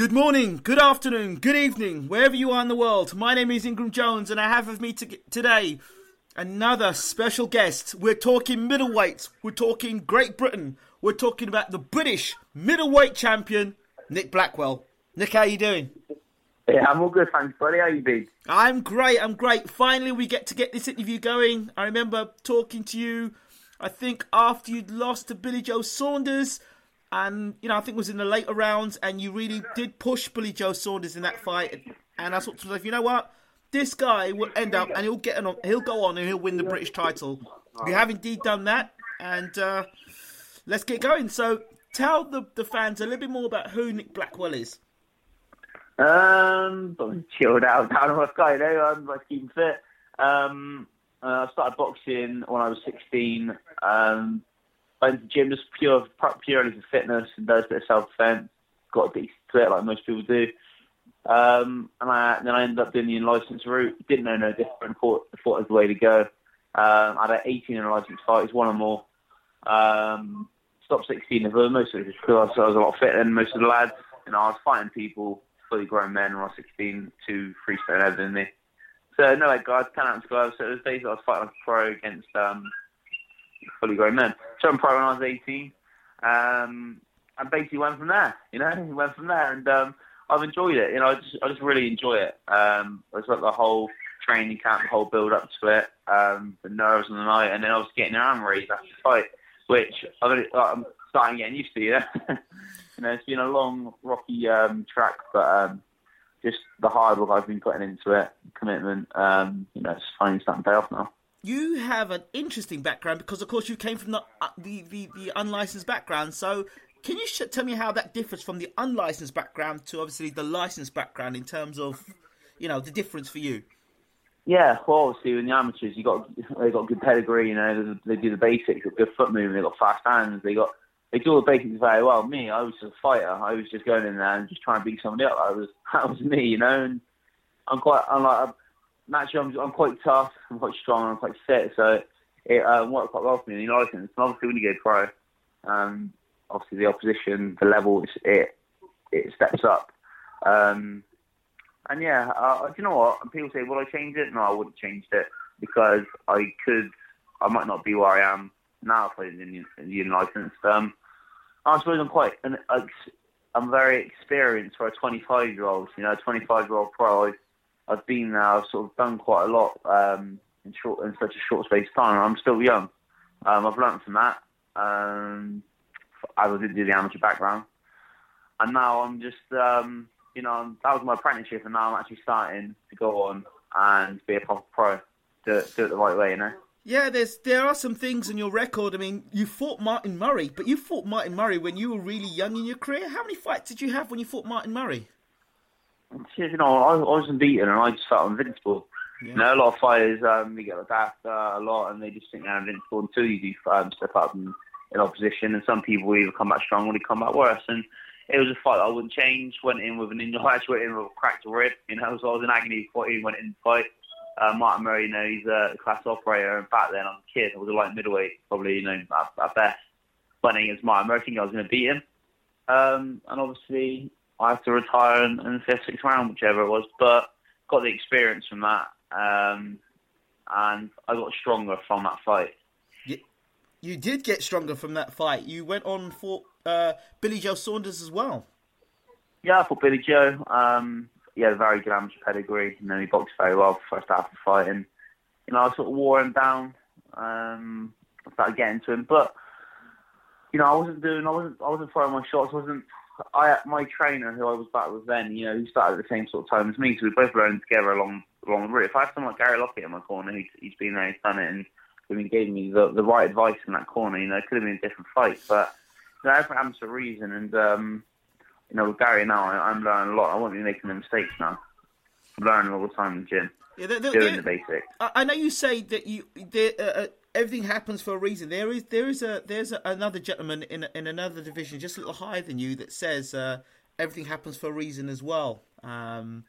Good morning, good afternoon, good evening, wherever you are in the world. My name is Ingram Jones, and I have with me to, today another special guest. We're talking middleweight, we're talking Great Britain, we're talking about the British middleweight champion, Nick Blackwell. Nick, how are you doing? Yeah, I'm all good, thanks, buddy. How are you been? I'm great. I'm great. Finally, we get to get this interview going. I remember talking to you. I think after you'd lost to Billy Joe Saunders, and you know I think it was in the later rounds, and you really did push Billy Joe Saunders in that fight. And I thought to myself, you know what, this guy will end up and he'll get on, he'll go on and he'll win the British title. We have indeed done that, and uh, let's get going. So tell the the fans a little bit more about who Nick Blackwell is. Um, chilled out, down on my guy. You know, I'm like keeping fit. Um, uh, I started boxing when I was 16. Um, went to the gym just pure, purely for fitness and does a bit of self defense. Got a decent fit like most people do. Um, and I, then I ended up doing the unlicensed route. Didn't know no different. Thought, thought it was the way to go. Um, I had 18 in a license fights, one or more. Um, stopped 16 of them, mostly because I was a lot fitter than most of the lads. Know, I was fighting people, fully grown men when I was 16, two freestyle heavier than me. So no, like guys, 10 ounce gloves. So it was days I was fighting like a pro against um, fully grown men. I'm pro when I was 18. Um, and basically went from there, you know, went from there. And um, I've enjoyed it. You know, I just, I just really enjoy it. Um, it's like the whole training camp, the whole build up to it, um, the nerves on the night, and then I was getting your arm raised after the fight, which I'm starting getting used to. You know, you know, it's been a long, rocky um, track, but um, just the hard work I've been putting into it, commitment, um, you know, it's finally starting to pay off now. You have an interesting background because, of course, you came from the uh, the, the, the unlicensed background. So can you sh- tell me how that differs from the unlicensed background to obviously the licensed background in terms of, you know, the difference for you? Yeah, well, obviously in the amateurs, you got they got good pedigree. You know, they do the basics, got good foot movement, they got fast hands, they got they do all the basics very well. Me, I was a fighter. I was just going in there and just trying to beat somebody up. I was that was me, you know. And I'm quite, I'm like, naturally, I'm, I'm quite tough. I'm quite strong. I'm quite fit, so it uh, worked quite well for me. in You know, and obviously when you go pro, um, obviously the opposition, the level, it it steps up. Um, and yeah, uh, do you know what? People say, "Will I change it?" No, I wouldn't change it because I could. I might not be where I am now if I was Indian, Indian licensed. Um, I suppose I'm quite. An, I'm very experienced for a 25 year old. You know, a 25 year old pro. I've, I've been there. I've sort of done quite a lot um, in short in such a short space of time. I'm still young. Um, I've learned from that. Um, I did do the amateur background. And now I'm just, um, you know, that was my apprenticeship, and now I'm actually starting to go on and be a proper pro, do, do it the right way, you know. Yeah, there's there are some things in your record. I mean, you fought Martin Murray, but you fought Martin Murray when you were really young in your career. How many fights did you have when you fought Martin Murray? You know, I, I wasn't beaten, and I just felt invincible. Yeah. You know, a lot of fighters, um, they get looked after a lot, and they just think they're invincible until you do um, step up and in opposition, and some people either come back strong or they come back worse. And it was a fight I wouldn't change. Went in with an injury. I actually went in with a cracked rib. You know, so I was in agony before he went in the fight. Uh, Martin Murray, you know, he's a class operator. And back then, I was a kid. I was a light middleweight, probably, you know, at, at best. But against Martin Murray, I I was going to beat him. Um, and obviously, I had to retire in, in the fifth, sixth round, whichever it was. But got the experience from that. Um, and I got stronger from that fight you did get stronger from that fight. You went on for uh, Billy Joe Saunders as well. Yeah, I fought Billy Joe. Um, he had a very good amateur pedigree, and then he boxed very well for first half of the fight. And you know, I sort of wore him down. Um, I started getting to him, but you know, I wasn't doing, I wasn't, I wasn't throwing my shots. I wasn't. I, my trainer, who I was back with then, you know, he started at the same sort of time as me, so we both learned together along along the route. If I had someone like Gary Lockett in my corner, he's, he's been there, he's done it, and I mean, gave me the, the right advice in that corner. You know, it could have been a different fight, but you know, everything happens for a reason. And um, you know, with Gary now, I, am learning a lot. I won't be making the mistakes now. I'm learning all the time in the gym, yeah, they're, they're, doing they're, the basics. I know you say that you uh, uh, everything happens for a reason. There is there is a there's a, another gentleman in in another division, just a little higher than you, that says uh, everything happens for a reason as well. Um,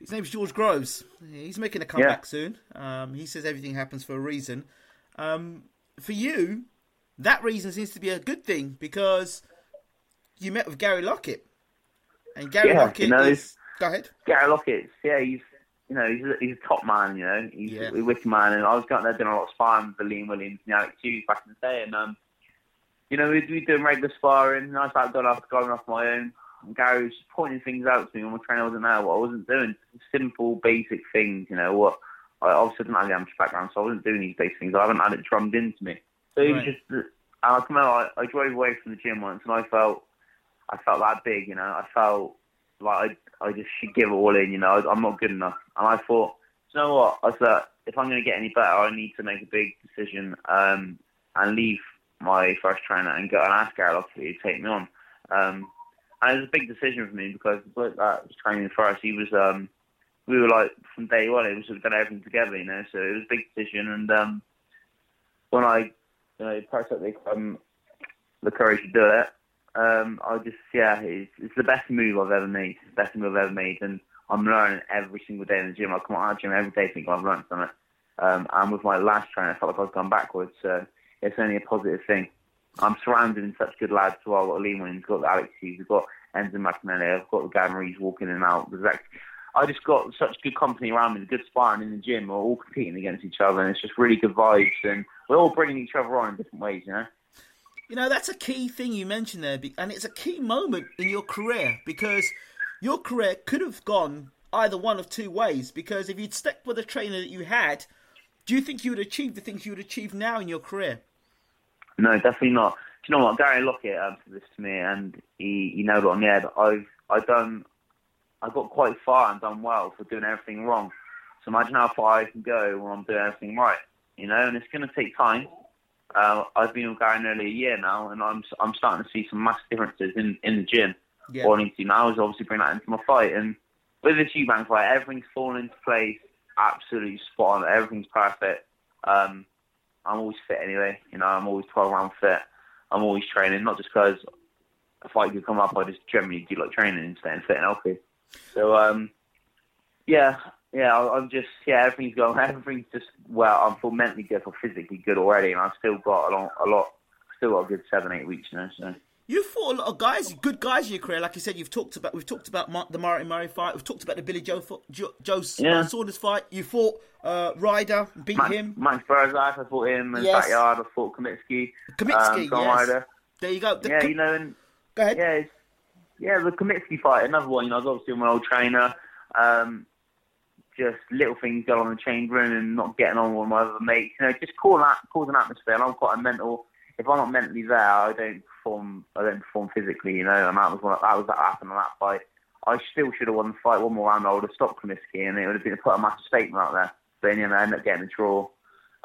his name's George Groves. He's making a comeback yeah. soon. Um, he says everything happens for a reason. Um, for you, that reason seems to be a good thing because you met with Gary Lockett. And Gary Yeah, Lockett you know, is. Go ahead. Gary Lockett, yeah, he's you know he's a, he's a top man. You know, he's Yeah. a wicked man. And I was going there doing a lot of sparring with the Liam Williams and Alex Hughes back in the day, and um, you know we'd be doing regular sparring. And I started going off going off my own. And Gary was just pointing things out to me when my trainer wasn't there. What I wasn't doing, simple, basic things. You know what. I obviously didn't have the amateur background, so I wasn't doing these basic things. I haven't had it drummed into me. So it was just, and I come out, I, I drove away from the gym once, and I felt, I felt that big, you know. I felt like I, I just should give it all in, you know. I, I'm not good enough, and I thought, you know what? I said, if I'm going to get any better, I need to make a big decision um, and leave my first trainer and go and ask Lockett to take me on. Um, and it was a big decision for me because the bloke that was training for us, he was, um, we were like from day one, it was sort of done everything together, you know. So it was a big decision, and um, when I, you know, the um, the courage to do it, um, I just yeah, it's, it's the best move I've ever made. The best move I've ever made, and I'm learning every single day in the gym. I come out of the gym every day thinking I've learned something. Um, and with my last trainer, I felt like I was going backwards. So it's only a positive thing. I'm surrounded in such good lads well. I've got Liam Williams, got Alex Hughes, I've got Enzo Maccarinelli, I've got the Reeves walking in and out. Like- I just got such good company around me, the good sparring in the gym. We're all competing against each other, and it's just really good vibes. And we're all bringing each other on in different ways, you know. You know, that's a key thing you mentioned there, and it's a key moment in your career because your career could have gone either one of two ways. Because if you'd stuck with the trainer that you had, do you think you would achieve the things you would achieve now in your career? No, definitely not. Do you know what? Gary Lockett um, answered this to me, and he, he nailed it on the head. I've I've done, I got quite far and done well for doing everything wrong. So imagine how far I can go when I'm doing everything right. You know, and it's going to take time. Uh, I've been with Gary nearly a year now, and I'm I'm starting to see some massive differences in in the gym. Yeah. What I need to now is obviously bring that into my fight, and with this Eubank fight, everything's fallen into place, absolutely spot on. Everything's perfect. Um, I'm always fit anyway. You know, I'm always 12 round fit. I'm always training, not just because a fight could come up. I just generally do like training and staying fit and healthy. So, um, yeah, yeah, I'm just yeah, everything's going, everything's just well. I'm feel mentally good, or physically good already, and I've still got a lot, a lot, still got a good seven, eight weeks, know. So. You fought a lot of guys, good guys in your career. Like you said, you've talked about we've talked about the Martin Murray fight. We've talked about the Billy Joe Joe, Joe Yeah. Saunders fight. You fought uh, Ryder, beat Max, him. Max Bursak, I fought him, and Yes. Backyard, I fought Khomitsky. Khomitsky, um, yes. Ryder. There you go. The Yeah, you know, and go ahead. yeah, yeah, the Khomitsky fight, another one. You know, I was obviously my old trainer. Um, just little things going on in the change room and not getting on with my other mates. You know, just cause an, cause an atmosphere. And I'm quite a mental. If I'm not mentally there, I don't perform. I don't perform physically. You know, and that was one. That was that happened on that fight. I still should have won the fight one more round. I would have stopped Khomitsky, and it would have been a put a massive statement out there. But you know, I ended up getting a draw.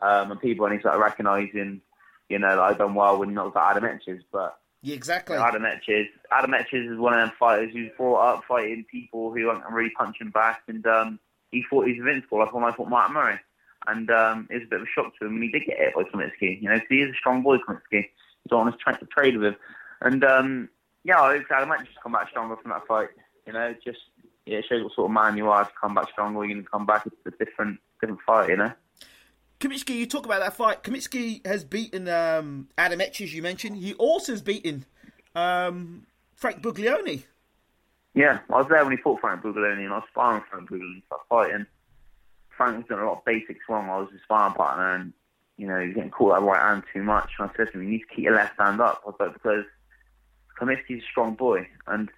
Um, and people only started recognising, you know, that I'd done well when not out Adam Etches, but Yeah, exactly. Adam Etches. Adam Etches is one of them fighters who's brought up fighting people who aren't really punching back, and um, he thought he's invincible, like when I fought Martin Murray. And um, it was a bit of a shock to him when he did get hit by Khomitsky, you know, 'cause he is a strong boy, Khomitsky. He's on his train to trade with him. And um, yeah, I hope Adam Etches come back stronger from that fight. You know, just yeah, it shows what sort of man you are to come back stronger. You're going to come back. It's a different, different fight, you know. Khomitsky, you talk about that fight. Khomitsky has beaten um, Adam Etches, you mentioned. He also has beaten um, Frank Buglioni. Yeah, I was there when he fought Frank Buglioni, and I was sparring Frank Buglioni for that fight. And Frank was doing a lot of basics wrong. I was his sparring partner, and you know, he was getting caught that right hand too much. And I said to him, "You need to keep your left hand up." I was like, because Khomitsky's a strong boy, and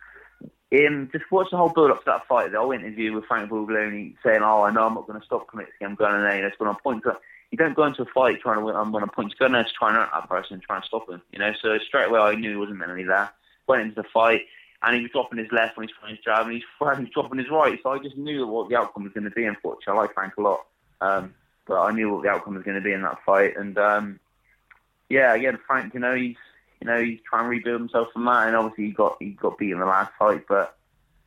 um, just watch the whole build up to that fight. The whole interview with Frank Buglioni saying, "Oh, I know I'm not going to stop Khomitsky. I'm going in there. You know, it's going to point." To, you don't go into a fight trying to win. I'm going to point. You go in there to try and hurt that person, try and stop him. You know, so straight away I knew he wasn't mentally there. Went into the fight and he was dropping his left when he's throwing his jab, and he's, he was dropping his right. So I just knew what the outcome was going to be. Unfortunately, I like Frank a lot, um, but I knew what the outcome was going to be in that fight. And um, yeah, again, Frank, you know, he's you know he's trying to rebuild himself from that, and obviously he got he got beat in the last fight, but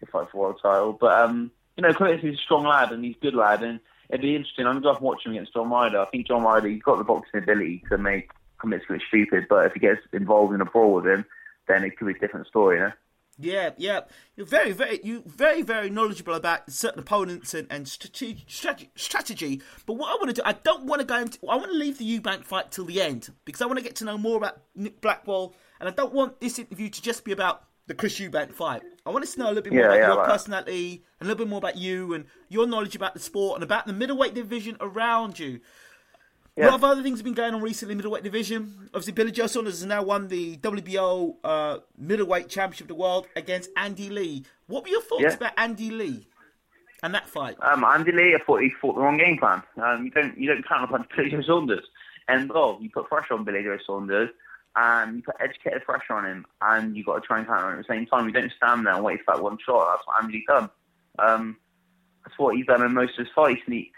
he fights for world title. But um, you know, Curtis is a strong lad, and he's a good lad, and it'd be interesting. I'm going to watch him against John Ryder. I think John Ryder, he's got the boxing ability to make commits look stupid, but if he gets involved in a brawl with him, then it could be a different story, you know. Yeah, yeah. You're very, very, you very, very knowledgeable about certain opponents and, and strategy, strategy, strategy. But what I want to do, I don't want to go into. I want to leave the Eubank fight till the end because I want to get to know more about Nick Blackwell, and I don't want this interview to just be about the Chris Eubank fight. I want to know a little bit more Yeah, about yeah, your like personality, and a little bit more about you and your knowledge about the sport and about the middleweight division around you. Yeah. of other things have been going on recently in middleweight division. Obviously, Billy Joe Saunders has now won the WBO uh, middleweight championship of the world against Andy Lee. What were your thoughts Yeah. about Andy Lee and that fight? Um, Andy Lee, I thought he fought the wrong game plan. Um, you don't you don't counter punch Billy Joe Saunders, and oh, you put pressure on Billy Joe Saunders, and you put educated pressure on him, and you've got to try and counter him at the same time. You don't stand there and wait for that one shot. That's what Andy done. Um, that's what he's done in most of his fights. And he,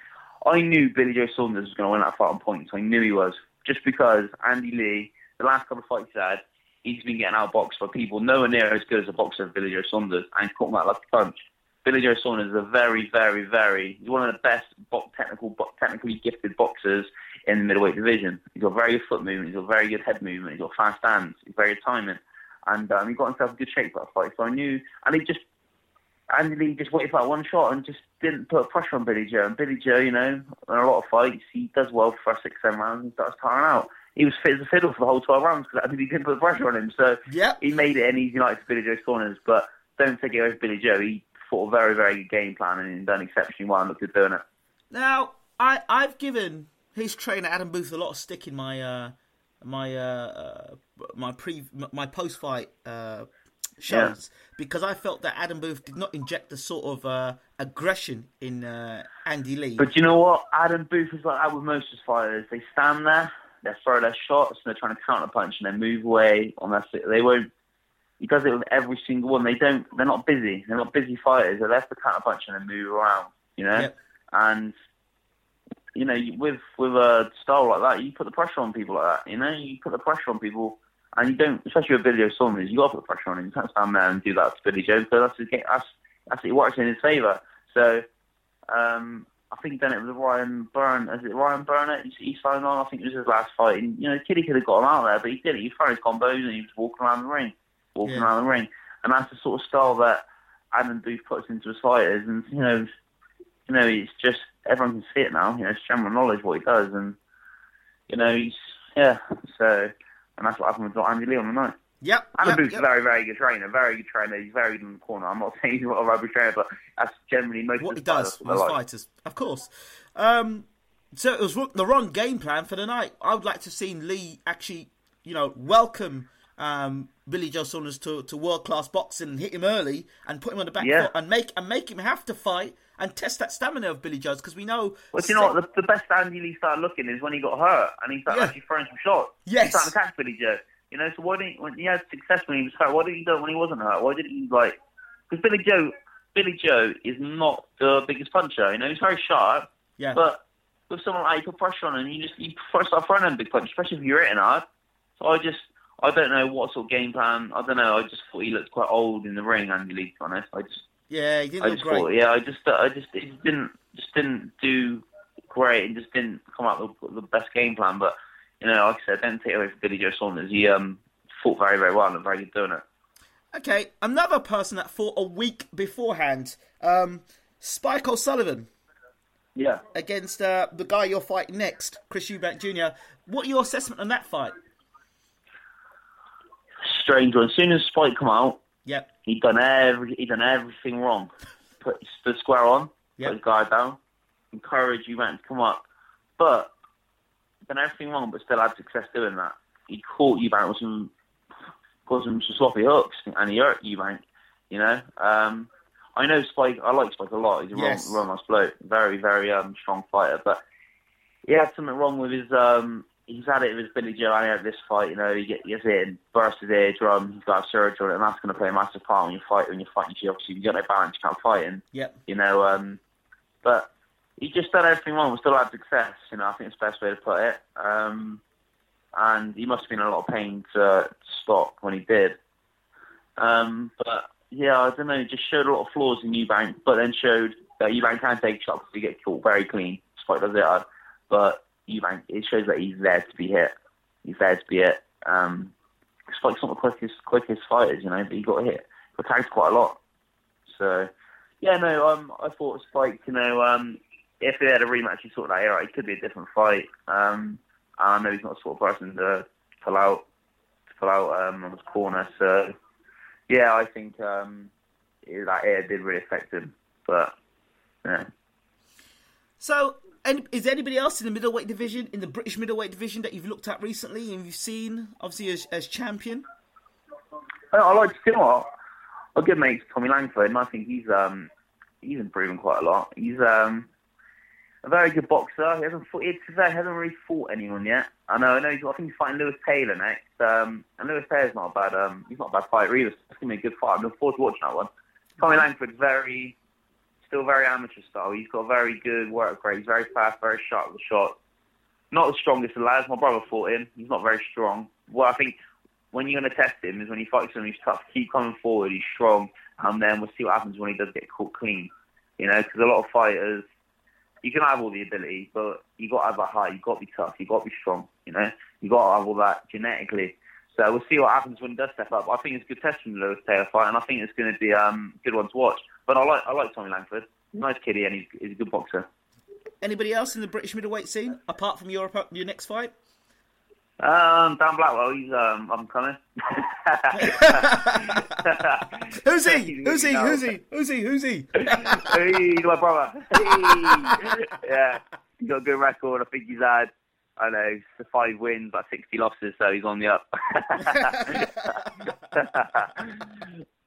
I knew Billy Joe Saunders was going to win that fight on points. I knew he was, just because Andy Lee, the last couple of fights he's had, he's been getting outboxed by people nowhere near as good as a boxer Billy Joe Saunders, and caught him that lucky punch. Billy Joe Saunders is a very, very, very. He's one of the best technical, technically gifted boxers in the middleweight division. He's got very good foot movement. He's got very good head movement. He's got fast hands. He's very timing, and um, he got himself in good shape for that fight. So I knew, and he just Andy Lee just waited for that one shot and just didn't put pressure on Billy Joe. And Billy Joe, you know, in a lot of fights, he does well for first six, seven rounds and starts tiring out. He was fit as a fiddle for the whole 12 rounds because Andy Lee didn't put pressure on him. So Yep. he made it an easy night for Billy Joe's corners. But don't take it away from Billy Joe. He fought a very, very good game plan and done exceptionally well and looked good doing it. Now, I I've given his trainer Adam Booth a lot of stick in my uh my uh, uh my pre my post fight uh shows because I felt that Adam Booth did not inject the sort of uh aggression in uh Andy Lee. But you know what? Adam Booth is like that with most fighters. They stand there, they throw their shots, and they're trying to counter punch, and they move away on their. They won't. He does it with every single one. They don't. They're not busy. They're not busy fighters. They're left to counter punch and then move around. You know. Yep. And you know, with with a style like that, you put the pressure on people like that. You know, you put the pressure on people, and you don't. Especially with Billy Joe Saunders, you got to put pressure on him. You can't stand there and do that to Billy Joe. So that's his, game- that's that's it works in his favour. So. Um, I think he done it with Ryan Byrne. Is it Ryan Burnett? He, signed on. I think it was his last fight. And, you know, Kitty could have got him out there, but he did it. He found his combos and he was walking around the ring, walking Yeah. around the ring. And that's the sort of style that Adam Booth puts into his fighters. And you know, you know, it's just everyone can see it now. You know, it's general knowledge what he does, and you know, he's yeah. So, and that's what happened with Andy Lee on the night. yep, Adam yep, Booth's yep. a very, very good trainer. Very good trainer. He's very good in the corner. I'm not saying he's not a rubbish trainer, but that's generally most what of he does fighters, with what his they're like. fighters, of course. Um, so it was the wrong game plan for the night. I would like to have seen Lee actually, you know, welcome um, Billy Joe Saunders to, to world class boxing and hit him early and put him on the back Yeah. foot and make and make him have to fight and test that stamina of Billy Joe's because we know. Well, do you know what? The, the best Andy Lee started looking is when he got hurt and he started Yeah. actually throwing some shots. Yes. He started to catch Billy Joe. You know, so why didn't when he had success when he was hurt? Why didn't he do it when he wasn't hurt? Why didn't he like? Because Billy Joe, Billy Joe is not the biggest puncher. You know, he's very sharp, yeah, but with someone like you put pressure on him, you just you start throwing them big punches, especially if you're hitting hard. So I just. I don't know what sort of game plan. I don't know. I just thought he looked quite old in the ring, Andy Lee. To be honest, I just yeah, he didn't I look just great. thought, yeah, I just, I just, it just didn't, just didn't do great, and just didn't come up with the best game plan. But you know, like I said, don't take away from Billy Joe Saunders. He um fought very, very well and very good doing it. Okay, another person that fought a week beforehand, um, Spike O'Sullivan Yeah. against uh, the guy you're fighting next, Chris Eubank Jr. What are your assessment on that fight? Strange one. As soon as Spike come out, Yep, he done every, he done everything wrong. Put the square on, Yep. put his guard down, encouraged you man to come up, but done everything wrong, but still had success doing that. He caught Eubank with some, caused some sloppy hooks, and he hurt Eubank. You know, um, I know Spike. I like Spike a lot. He's a Yes. real, real nice bloke. Very, very um, strong fighter, but he had something wrong with his. Um, he's had it with Billy Joe. I had this fight. You know, he get- he gets hit and bursts his eardrum. He's got a surgery, on it, and that's going to play a massive part when you fight. When you're fighting, you obviously you got no balance. You can't fight, and yep, you know. Um, but he just done everything wrong. We still had success. You know, I think it's the best way to put it. Um, and he must have been in a lot of pain to, to stop when he did. Um, but yeah, I don't know. He just showed a lot of flaws in Eubank, but then showed that Eubank can take shots if he get caught very clean. Does it hard, but Eubank it shows that he's there to be hit. He's there to be hit. Um, Spike's not the quickest quickest fighters, you know, but he got hit. Got tagged quite a lot. So yeah, no, um, I thought Spike, you know, um, if they had a rematch, he sort of like, it could be a different fight. Um, I know he's not the sort of person to pull out, to pull out um, on his corner. So, yeah, I think, um, that it did really affect him. But yeah. So, and is there anybody else in the middleweight division, in the British middleweight division, that you've looked at recently and you've seen, obviously, as, as champion? I, I like to you know what? A good mate Tommy Langford, and I think he's um he's improving quite a lot. He's um a very good boxer. He hasn't fought, he hasn't really fought anyone yet. I know, I know. He's, I think he's fighting Lewis Taylor next. Um, and Lewis Taylor's not a bad um he's not a bad fighter either. It's gonna be a good fight. I'm looking forward to watching that one. Tommy Langford's very still very amateur style. He's got a very good work rate. He's very fast, very sharp with the shot. Not the strongest of lads. My brother fought him. He's not very strong. Well, I think when you're going to test him is when he fights him. He's tough. Keep coming forward. He's strong, and then we'll see what happens when he does get caught clean. You know, because a lot of fighters, you can have all the ability, but you got to have a height. You got to be tough. You got to be strong. You know, you got to have all that genetically. So we'll see what happens when he does step up. I think it's a good test from Lewis Taylor fight, and I think it's going to be um, a good one to watch. But I like I like Tommy Langford. Nice kiddie, and he's, he's a good boxer. Anybody else in the British middleweight scene apart from your your next fight? Um, Dan Blackwell, he's um, I'm coming. who's he? Who's he? Who's he? Who's he? Who's he? he's my brother. Yeah, he's got a good record. I think he's had I know five wins, but sixty losses, so he's on the up.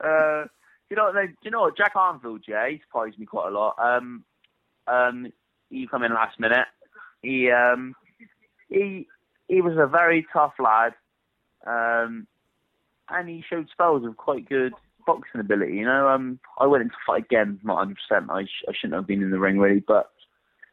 uh, you know, do you know? Jack Arnfield, yeah, he surprised me quite a lot. Um, um, he come in last minute. He um, he he was a very tough lad, um, and he showed spells of quite good boxing ability. You know, um, I went into fight again, not 100. percent I, sh- I shouldn't have been in the ring really, but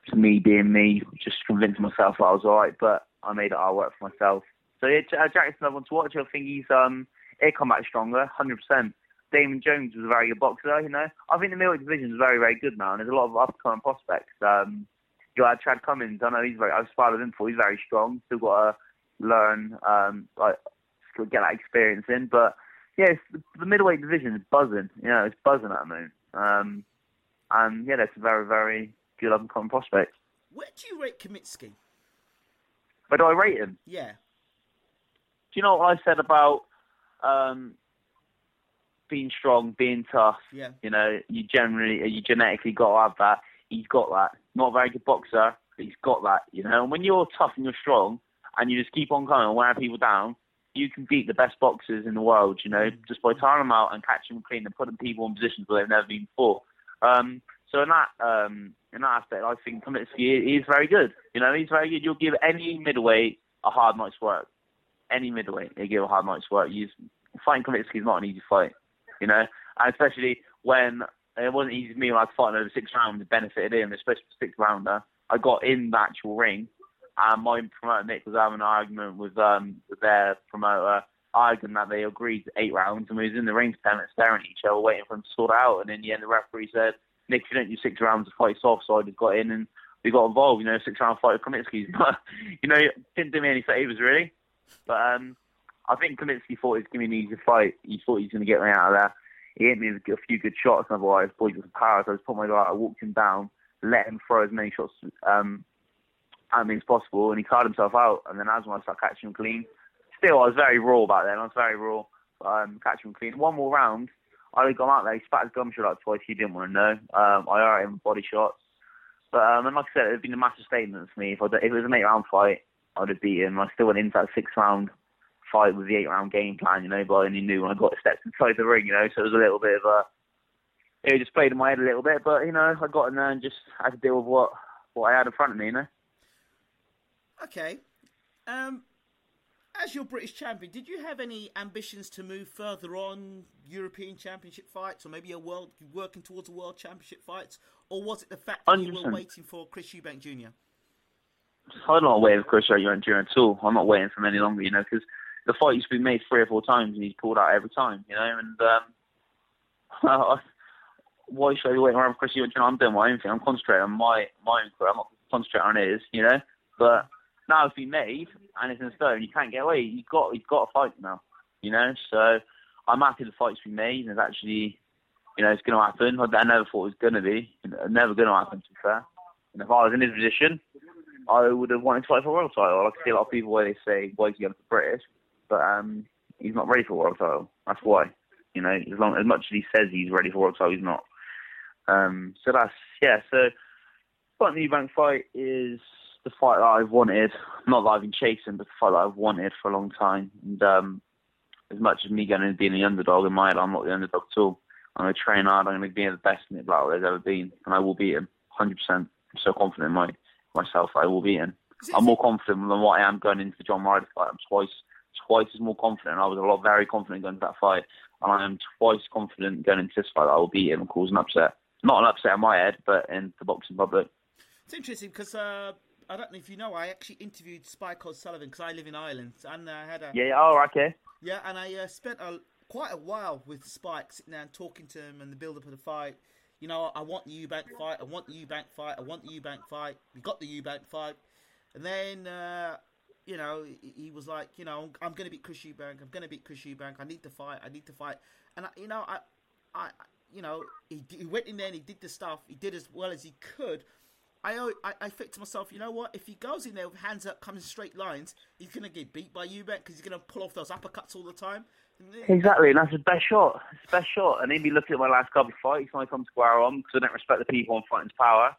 to me being me, just convincing myself I was alright. But I made it hard work for myself. So yeah, Jack is another one to watch. I think he's um, he'll come back stronger, 100. percent Damon Jones was a very good boxer, you know. I think the middleweight division is very, very good now, and there's a lot of upcoming prospects. Um, you had Chad Cummins. I know he's very. I've sparred with him before. He's very strong. Still got to learn, um, like, still get that experience in. But yeah, the middleweight division is buzzing. You know, it's buzzing at the moment. Um, and yeah, that's a very, very good up and coming prospect. Where do you rate Kaminsky? Where do I rate him? Yeah. Do you know what I said about um, being strong, being tough. Yeah. You know, you generally, you genetically got to have that. He's got that. Not a very good boxer, but he's got that. You know, and when you're tough and you're strong, and you just keep on coming and wearing people down, you can beat the best boxers in the world. You know, just by tiring them out and catching them clean and putting people in positions where they've never been before. Um, so in that um, in that aspect, I think Kaminsky is very good. You know, he's very good. You'll give any middleweight a hard night's work. Any middleweight, they give a hard night's work. You fighting Kaminsky is not an easy fight you know, and especially when it wasn't easy for me when I was fighting over six rounds. It benefited him, especially sixth rounder. I got in the actual ring, and my promoter Nick was having an argument with um their promoter, arguing that they agreed to eight rounds, and we was in the ring for ten minutes staring at each other, waiting for him to sort out. And in the end, the referee said, "Nick, if you don't do six rounds, the fight's off." So I just got in and we got involved. You know, six round fight with Kaminsky, but you know, didn't do me any favors really. But um, I think Kaminsky thought he was giving me an easy fight. He thought he was going to get me out of there he hit me with a few good shots. Otherwise, with the power. So I just put my guy. I walked him down, let him throw as many shots um, at me as possible, and he tired himself out. And then as when I started catching him clean, still I was very raw back then. I was very raw. Um, catching him clean. One more round, I got out there. He spat his gum shot out twice. He didn't want to know. Um, I hurt him body shots. But um, and like I said, it would have been a massive statement for me. If, I, if it was an eight round fight, I'd have beaten him. I still went into that six round fight with the eight round game plan, you know, but I only knew when I got steps inside the ring, you know, so it was a little bit of a it just played in my head a little bit, but you know, I got in there and just had to deal with what what I had in front of me, you know. Okay. Um as your British champion, did you have any ambitions to move further on European Championship fights, or maybe a world working towards a World Championship fights, or was it the fact that 100%. you were waiting for Chris Eubank Jr.? I'm not waiting for Chris Eubank Jr. at all. I'm not waiting for him any longer, you know, because the fight's been made three or four times and he's pulled out every time, you know. And um, why should I be waiting around for Chris Eubank? I'm doing my own thing. I'm concentrating on my my own career. I'm not concentrating on his, you know. But now it's been made and it's in stone. You can't get away. You've got you've got to fight now, you know. So I'm happy the fight's been made and it's actually, you know, it's going to happen. I never thought it was going to be. Never going to happen. To be fair. And if I was in his position, I would have wanted to fight for a world title. I see a lot of people where they say, "Why is he going for British?" But um, he's not ready for world title. That's why. You know, as long as much as he says he's ready for world title, he's not. Um, so that's yeah. So fighting the Eubank fight is the fight that I've wanted. Not that I've been chasing, but the fight that I've wanted for a long time. And um, as much as me going and being the underdog in my head, I'm not the underdog at all. I'm going to train hard. I'm going to be the best Nick Blackwell there's ever been, and I will beat him 100%. I'm so confident in my myself. That I will beat him. I'm more confident than what I am going into the John Ryder fight. I'm twice twice as more confident. I was a lot very confident going into that fight, and I am twice confident going into this fight that I will beat him and cause an upset. Not an upset in my head, but in the boxing public. It's interesting because uh, I don't know if you know, I actually interviewed Spike O'Sullivan because I live in Ireland, and I had a yeah. Oh, okay. Yeah, and I uh, spent a, quite a while with Spike sitting down talking to him and the build up of the fight. You know, I want the Eubank fight. I want the Eubank fight. I want the Eubank fight. We got the Eubank fight, and then uh, you know he was like, you know, I'm going to beat Chris Eubank. I'm going to beat Chris Eubank. I need to fight. I need to fight. And I, you know, I, I, you know, he, he went in there and he did the stuff. He did as well as he could. I, I, I think to myself, you know what? If he goes in there with hands up, coming straight lines, he's going to get beat by Eubank because he's going to pull off those uppercuts all the time. Exactly, and that's his best shot. His best shot. And he'd be looking at my last couple of fights when I come to on because I don't respect the people I'm fighting's power.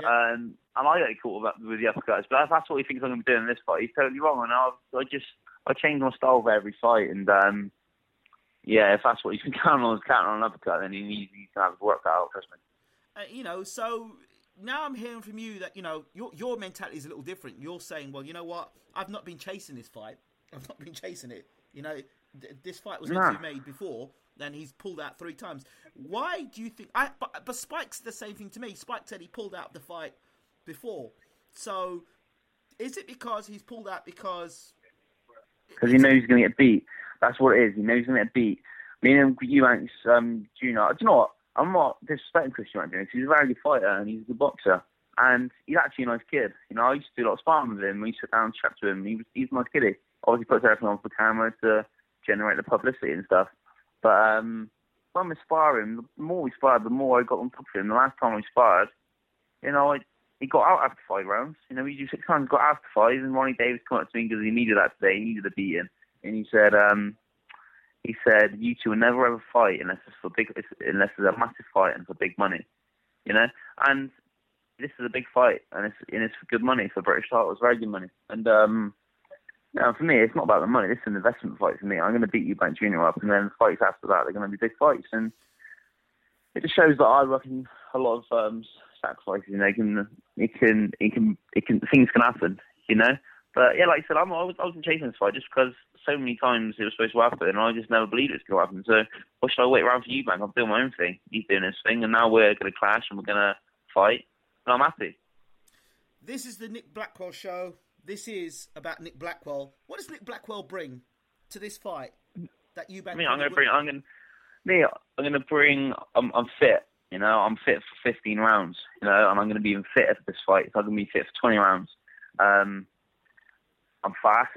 Yeah. Um, and I get caught with, with the uppercuts. But if that's what he thinks I'm going to be doing in this fight, he's totally wrong. And I, I just I change my style for every fight. And um, yeah, if that's what he's been counting on, is counting on an uppercut, then he needs, he to have his work out. Trust me. Uh, you know, so now I'm hearing from you that you know your your mentality is a little different. You're saying, well, you know what? I've not been chasing this fight. I've not been chasing it. You know, th- this fight was to made before. Then he's pulled out three times. Why do you think? I but, but Spike's the same thing to me. Spike said he pulled out the fight before. So is it because he's pulled out because because he knows he's going to get beat? That's what it is. He knows he's going to get beat. Me and Eubanks um, Junior. Do you know what? I'm not disrespecting Christian because he's a very good fighter and he's a good boxer. And he's actually a nice kid. You know, I used to do a lot of sparring with him. We used to sit down and chat to him. He was, he's a nice kid. Obviously puts everything on for camera to generate the publicity and stuff. But um, when we sparring, the more we sparred, the more I got on top of him. The last time we sparred, you know, I, he got out after five rounds. You know, we do six times, got after five, and Ronnie Davies came up to me because he needed that today. He needed a beating. And he said, um, he said, "You two will never ever fight unless it's for big, unless it's a massive fight and for big money." You know, and this is a big fight, and it's and it's for good money for British title. It's very good money, and um, now for me, it's not about the money. This is an investment fight for me. I'm going to beat Eubank Junior up, and then the fights after that they're going to be big fights, and it just shows that I reckon a lot of um, sacrifices. Know, it can, it can, it can, it can, things can happen. You know, but yeah, like I said, I'm, I, was, I wasn't chasing this fight just because so many times it was supposed to happen, and I just never believed it was going to happen. So why should I wait around for Eubank? I'm doing my own thing. He's doing his thing, and now we're going to clash and we're going to fight, and I'm happy. This is the Nick Blackwell show. This is about Nick Blackwell. What does Nick Blackwell bring to this fight that Eubank? Me, I'm going to bring. I'm going. Me, I'm going to bring. I'm, I'm fit. You know, I'm fit for 15 rounds. You know, and I'm going to be even fitter for this fight. So I'm going to be fit for 20 rounds. Um, I'm fast.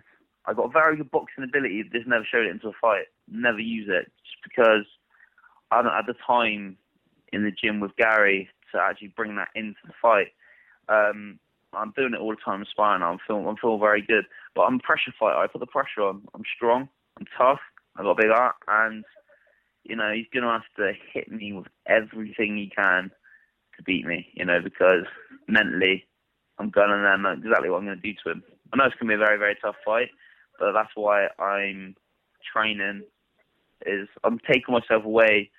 I've got a very good boxing ability. Just never showed it into a fight. Never use it just because I don't at the time in the gym with Gary to actually bring that into the fight. Um, I'm doing it all the time, I'm sparring. I'm feeling, I'm feeling very good. But I'm a pressure fighter. I put the pressure on. I'm strong. I'm tough. I got a big heart, and you know he's gonna have to hit me with everything he can to beat me. You know because mentally, I'm gonna know exactly what I'm gonna do to him. I know it's gonna be a very, very tough fight, but that's why I'm training. Is I'm taking myself away.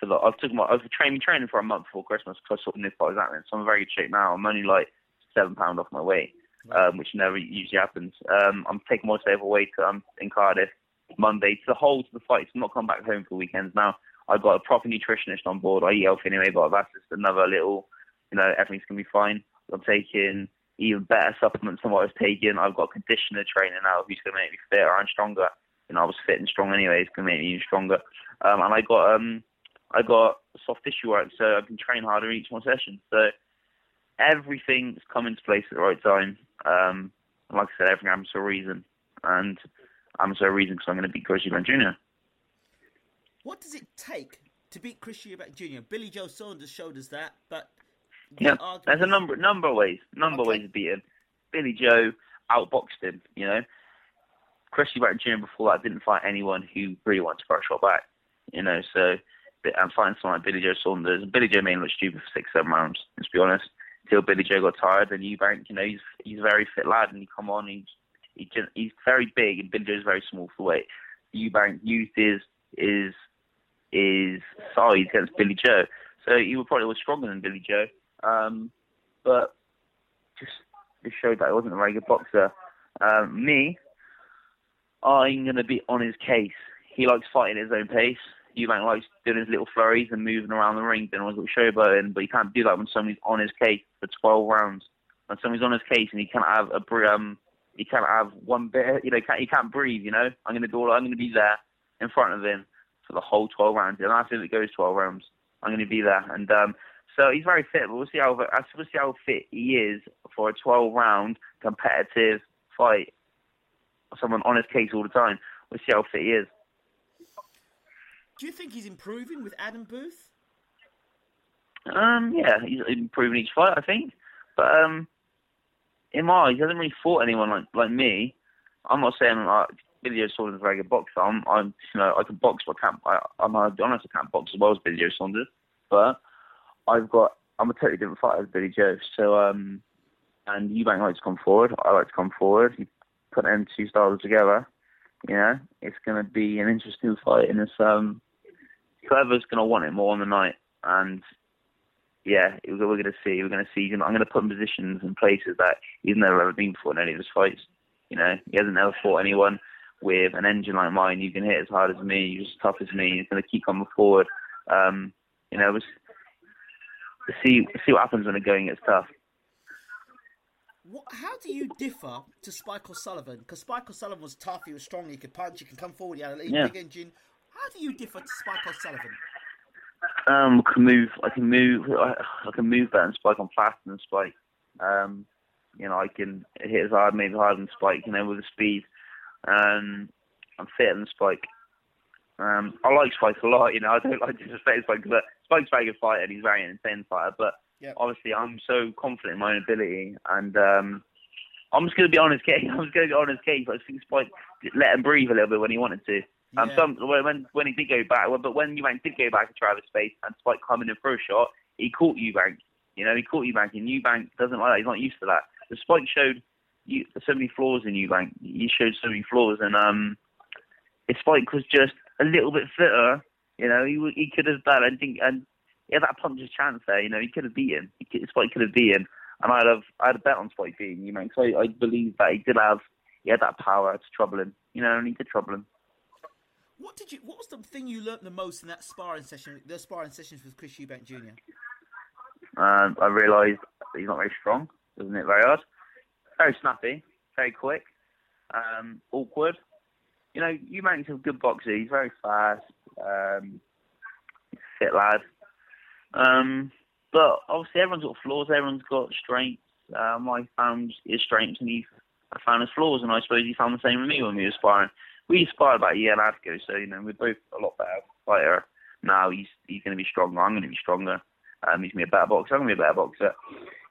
for that I've took my I've training training for a month before Christmas because I sort of knew what was happening. So I'm very shape now. I'm only like seven pound off my weight, um, which never usually happens. Um, I'm taking myself away to um, in Cardiff Monday to the whole to the fights. I'm not coming back home for weekends now. I've got a proper nutritionist on board. I eat healthy anyway, but that's just another little, you know, everything's gonna be fine. I'm taking even better supplements than what I was taking. I've got a conditioner training now who's going to make me fitter and stronger. You know, I was fit and strong anyway. It's going to make me even stronger. Um, and I got um, I got soft tissue work, so I can train harder each one session. So everything's come into place at the right time. Um, like I said, everything happens for a reason, and I'm for a reason because I'm going to beat Chris Eubank Jr. What does it take to beat Chris Eubank Jr.? Billy Joe Saunders showed us that, but yeah, there's a number number of ways, number okay. of ways to beat him. Billy Joe outboxed him, you know. Chris Eubank Jr. before that didn't fight anyone who really wanted to a shot back. you know. So I'm fighting someone like Billy Joe Saunders. Billy Joe made look stupid for six, seven rounds. Let's be honest. Until Billy Joe got tired, and Eubank, you know, he's he's a very fit lad, and he come on, he just, he's very big, and Billy Joe's very small for weight. Eubank used his his his size against Billy Joe, so he was probably was stronger than Billy Joe. Um, but just just showed that he wasn't a very good boxer. Um, me, I'm gonna be on his case. He likes fighting at his own pace. Eubank likes doing his little flurries and moving around the ring, doing all his little showboating, but he can't do that when somebody's on his case for 12 rounds. When somebody's on his case and he can't have a um, he can't have one bit, you know, he can't, he can't breathe. You know, I'm gonna do all, I'm gonna be there in front of him for the whole 12 rounds, and after it goes 12 rounds, I'm gonna be there. And um, so he's very fit, but we'll see how we'll see how fit he is for a 12 round competitive fight. Someone on his case all the time. We'll see how fit he is. Do you think he's improving with Adam Booth? Um, yeah, he's improving each fight, I think. But um, in my eyes, he hasn't really fought anyone like like me. I'm not saying like Billy Joe Saunders is a very good boxer. I'm, I'm, you know, I can box, but I can't. I, I'm honest, I can't box as well as Billy Joe Saunders. But I've got, I'm a totally different fighter as Billy Joe. So um, and Eubank likes to come forward. I like to come forward. You put them two styles together. You know, it's going to be an interesting fight, and it's um, whoever's going to want it more on the night. And yeah, we're going to see. We're going to see. I'm going to put in positions and places that he's never ever been before in any of his fights. You know, he hasn't ever fought anyone with an engine like mine. You can hit as hard as me. You're as tough as me. He's going to keep coming forward. Um, you know, see see what happens when the going gets tough. What, how do you differ to Spike O'Sullivan? Because Spike O'Sullivan was tough, he was strong, he could punch, he could come forward, he had a yeah. big engine. How do you differ to Spike O'Sullivan? Um, I can move. I can move. I, I can move better than Spike. I'm faster than Spike. Um, you know, I can hit as hard, maybe harder than Spike. You know, with the speed. Um, I'm fitter than Spike. Um, I like Spike a lot. You know, I don't like to disrespect Spike because Spike's a very good fighter and he's a very intense fighter. But yep. obviously, I'm so confident in my own ability, and um, I'm just going to be on his case. I'm just going to be on his case. I think Spike let him breathe a little bit when he wanted to. Um, yeah. some when when he did go back, but when Eubank did go back to Travis space and Spike coming in for a shot, he caught Eubank. You know, he caught Eubank, and Eubank doesn't like that. He's not used to that. The Spike showed you so many flaws in Eubank. He showed so many flaws, and um, if Spike was just a little bit fitter, you know, he he could have done. I think, and he had that puncher's chance there. You know, he could have beaten. He could, Spike could have beaten, and I'd have I had a bet on Spike beating Eubank. So I, I believe that he did have he had that power to trouble him. You know, and he did trouble him. What did you? What was the thing you learnt the most in that sparring session? The sparring sessions with Chris Eubank Jr. Um, I realised he's not very strong. Isn't it very hard? Very snappy, very quick, um, awkward. You know, Eubank's a good boxer. He's very fast. Um, fit lad. Um, but obviously, everyone's got flaws. Everyone's got strengths. Um, I found his strengths, and he found his flaws, and I suppose he found the same with me when we were sparring we sparred about a year and a half ago, so you know we're both a lot better fighter now. He's he's going to be stronger. I'm going to be stronger. Um, he's going to be a better boxer. I'm going to be a better boxer.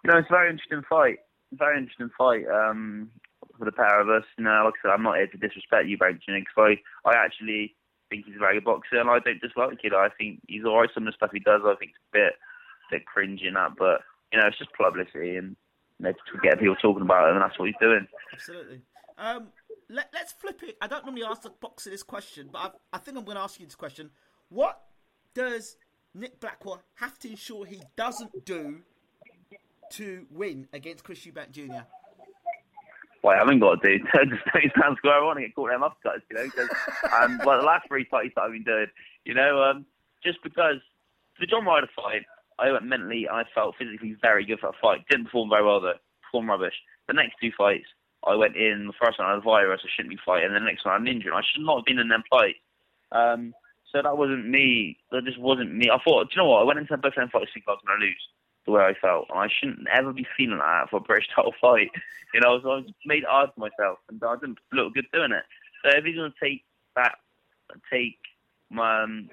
You know, it's a very interesting fight. Very interesting fight um, for the pair of us. You know, like I said, I'm not here to disrespect you, Brad, because I I actually think he's a very good boxer, and I don't dislike it. I think he's alright. Some of the stuff he does, I think, is a bit a bit cringe in that, but you know, it's just publicity and you know, to get people talking about him, and that's what he's doing. Absolutely. Um, let, us flip it. I don't normally ask the boxer this question, but I, I think I'm going to ask you this question. What does Nick Blackwell have to ensure he doesn't do to win against Chris Eubank Jr.? Well, I haven't got to do. Just don't stand square. I want to get caught them upcuts, you know. Because um, like the last three fights that I've been doing, you know, um, just because the John Ryder fight, I went mentally I felt physically very good for that fight. Didn't perform very well though. Performed rubbish. The next two fights, I went in the first one I had a virus, I shouldn't be fighting, and the next one I'm an injury. I should not have been in them fights. Um, so that wasn't me. That just wasn't me. I thought, do you know what? I went into both them fights thinking I was going to lose the way I felt, and I shouldn't ever be feeling like that for a British title fight. You know, so I made it hard for myself, and I didn't look good doing it. So if he's going to take that, take my, um,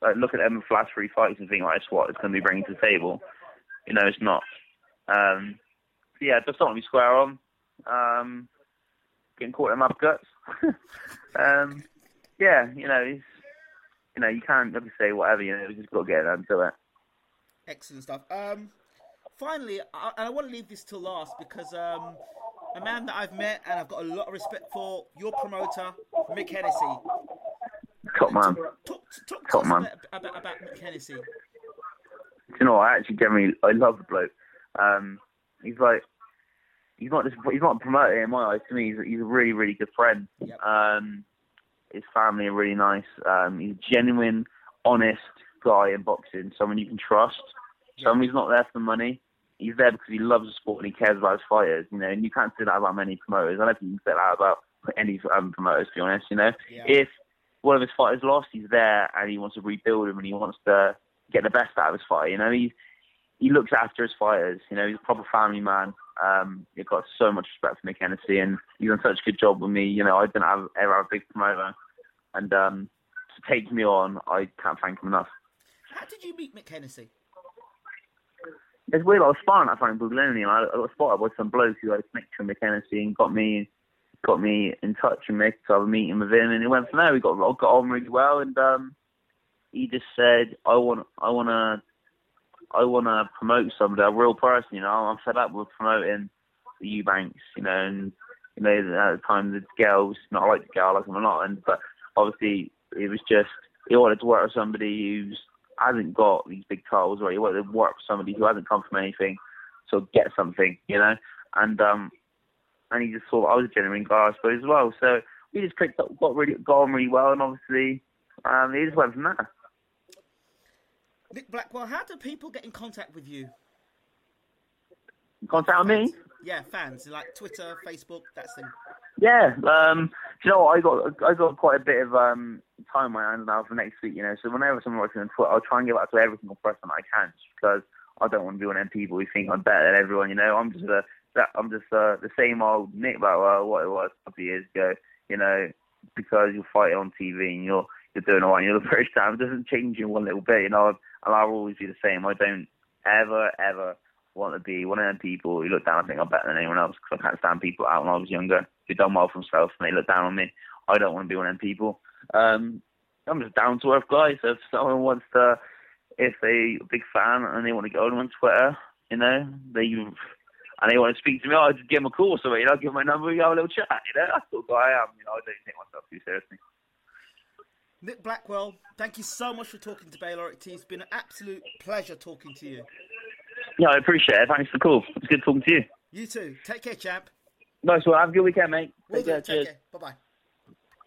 like look at for last three fights and think like, that's what it's going to be bringing to the table. You know, it's not. Um, yeah, just don't be square on um, getting caught in my guts. um, yeah, you know, you know, you can't just say whatever. You know, you just got to get it do it. Excellent stuff. Um, finally, I, I want to leave this till last because um, a man that I've met and I've got a lot of respect for, your promoter, Mick Hennessy. Top man. Talk, talk, Top to man. about, about, Mick Hennessy. you know, I actually generally I love the bloke. Um, he's like he's not just he's not a promoter in my eyes. To me, he's, he's a really really good friend. Yep. Um, his family are really nice. Um, he's genuine, honest guy in boxing. Someone you can trust. Someone who's not there for money. He's there because he loves the sport and he cares about his fighters. You know, and you can't say that about many promoters. I don't think you can say that about any um, promoters. To be honest, you know, Yeah. if one of his fighters lost, he's there and he wants to rebuild him and he wants to get the best out of his fighter. You know, he he looks after his fighters. You know, he's a proper family man. Um, you've got so much respect for Mick Hennessy, and he's done such a good job with me. You know, I didn't have ever have a big promoter, and um, to take me on, I can't thank him enough. How did you meet Mick Hennessy? It's weird. I was sparring at Frank Buglioni, and I, I got spotted by some blokes who had a connection with Mick Hennessy and got me got me in touch with Mick to have a meeting with him, and it went from there. We got got on really well, and um, he just said, "I want, I want to, I want to promote somebody, a real person. You know, I'm fed up with promoting the Eubanks. You know, and you know at the time the girls, not like the girl, like them a lot, and but obviously it was just he wanted to work with somebody who's hasn't got these big titles, or wanted to work with somebody who hasn't come from anything, so get something, you know, and um, and he just thought I was a genuine guy, I suppose, as well. So we just clicked up, got really got on really well, and obviously um, he just went from there. Nick Blackwell, how do people get in contact with you? Contact me. Yeah, fans like Twitter, Facebook, that's thing. Yeah, um, do you know what? I got I got quite a bit of um time my hands now for next week. You know, so whenever someone writes me on Twitter, I'll try and get back to every single person I can, just because I don't want to be one of them people who think I'm better than everyone. You know, I'm just a that I'm just uh, the same old Nick Blackwell what it was a couple of years ago. You know, because you're fighting on TV and you're you're doing all right, you're the first time. Doesn't change you one little bit. You know, and I'll always be the same. I don't ever ever want to be one of them people who look down and think I'm better than anyone else because I can't stand people out when I was younger who done well for themselves and they look down on me. I don't want to be one of them people. Um, I'm just down to earth guy. So if someone wants to, if they a big fan and they want to go on Twitter, you know, they and they want to speak to me, I'll just give them a call. So you know, give them my number, we have a little chat. You know, that's guy I am. You know, I don't take myself too seriously. Nick Blackwell, thank you so much for talking to Baylor XT. It's been an absolute pleasure talking to you. Yeah, I appreciate it. Thanks for the call. It's good talking to you. You too. Take care, champ. Nice one. Have a good weekend, mate. Will Take care. Take Cheers. care. Bye bye.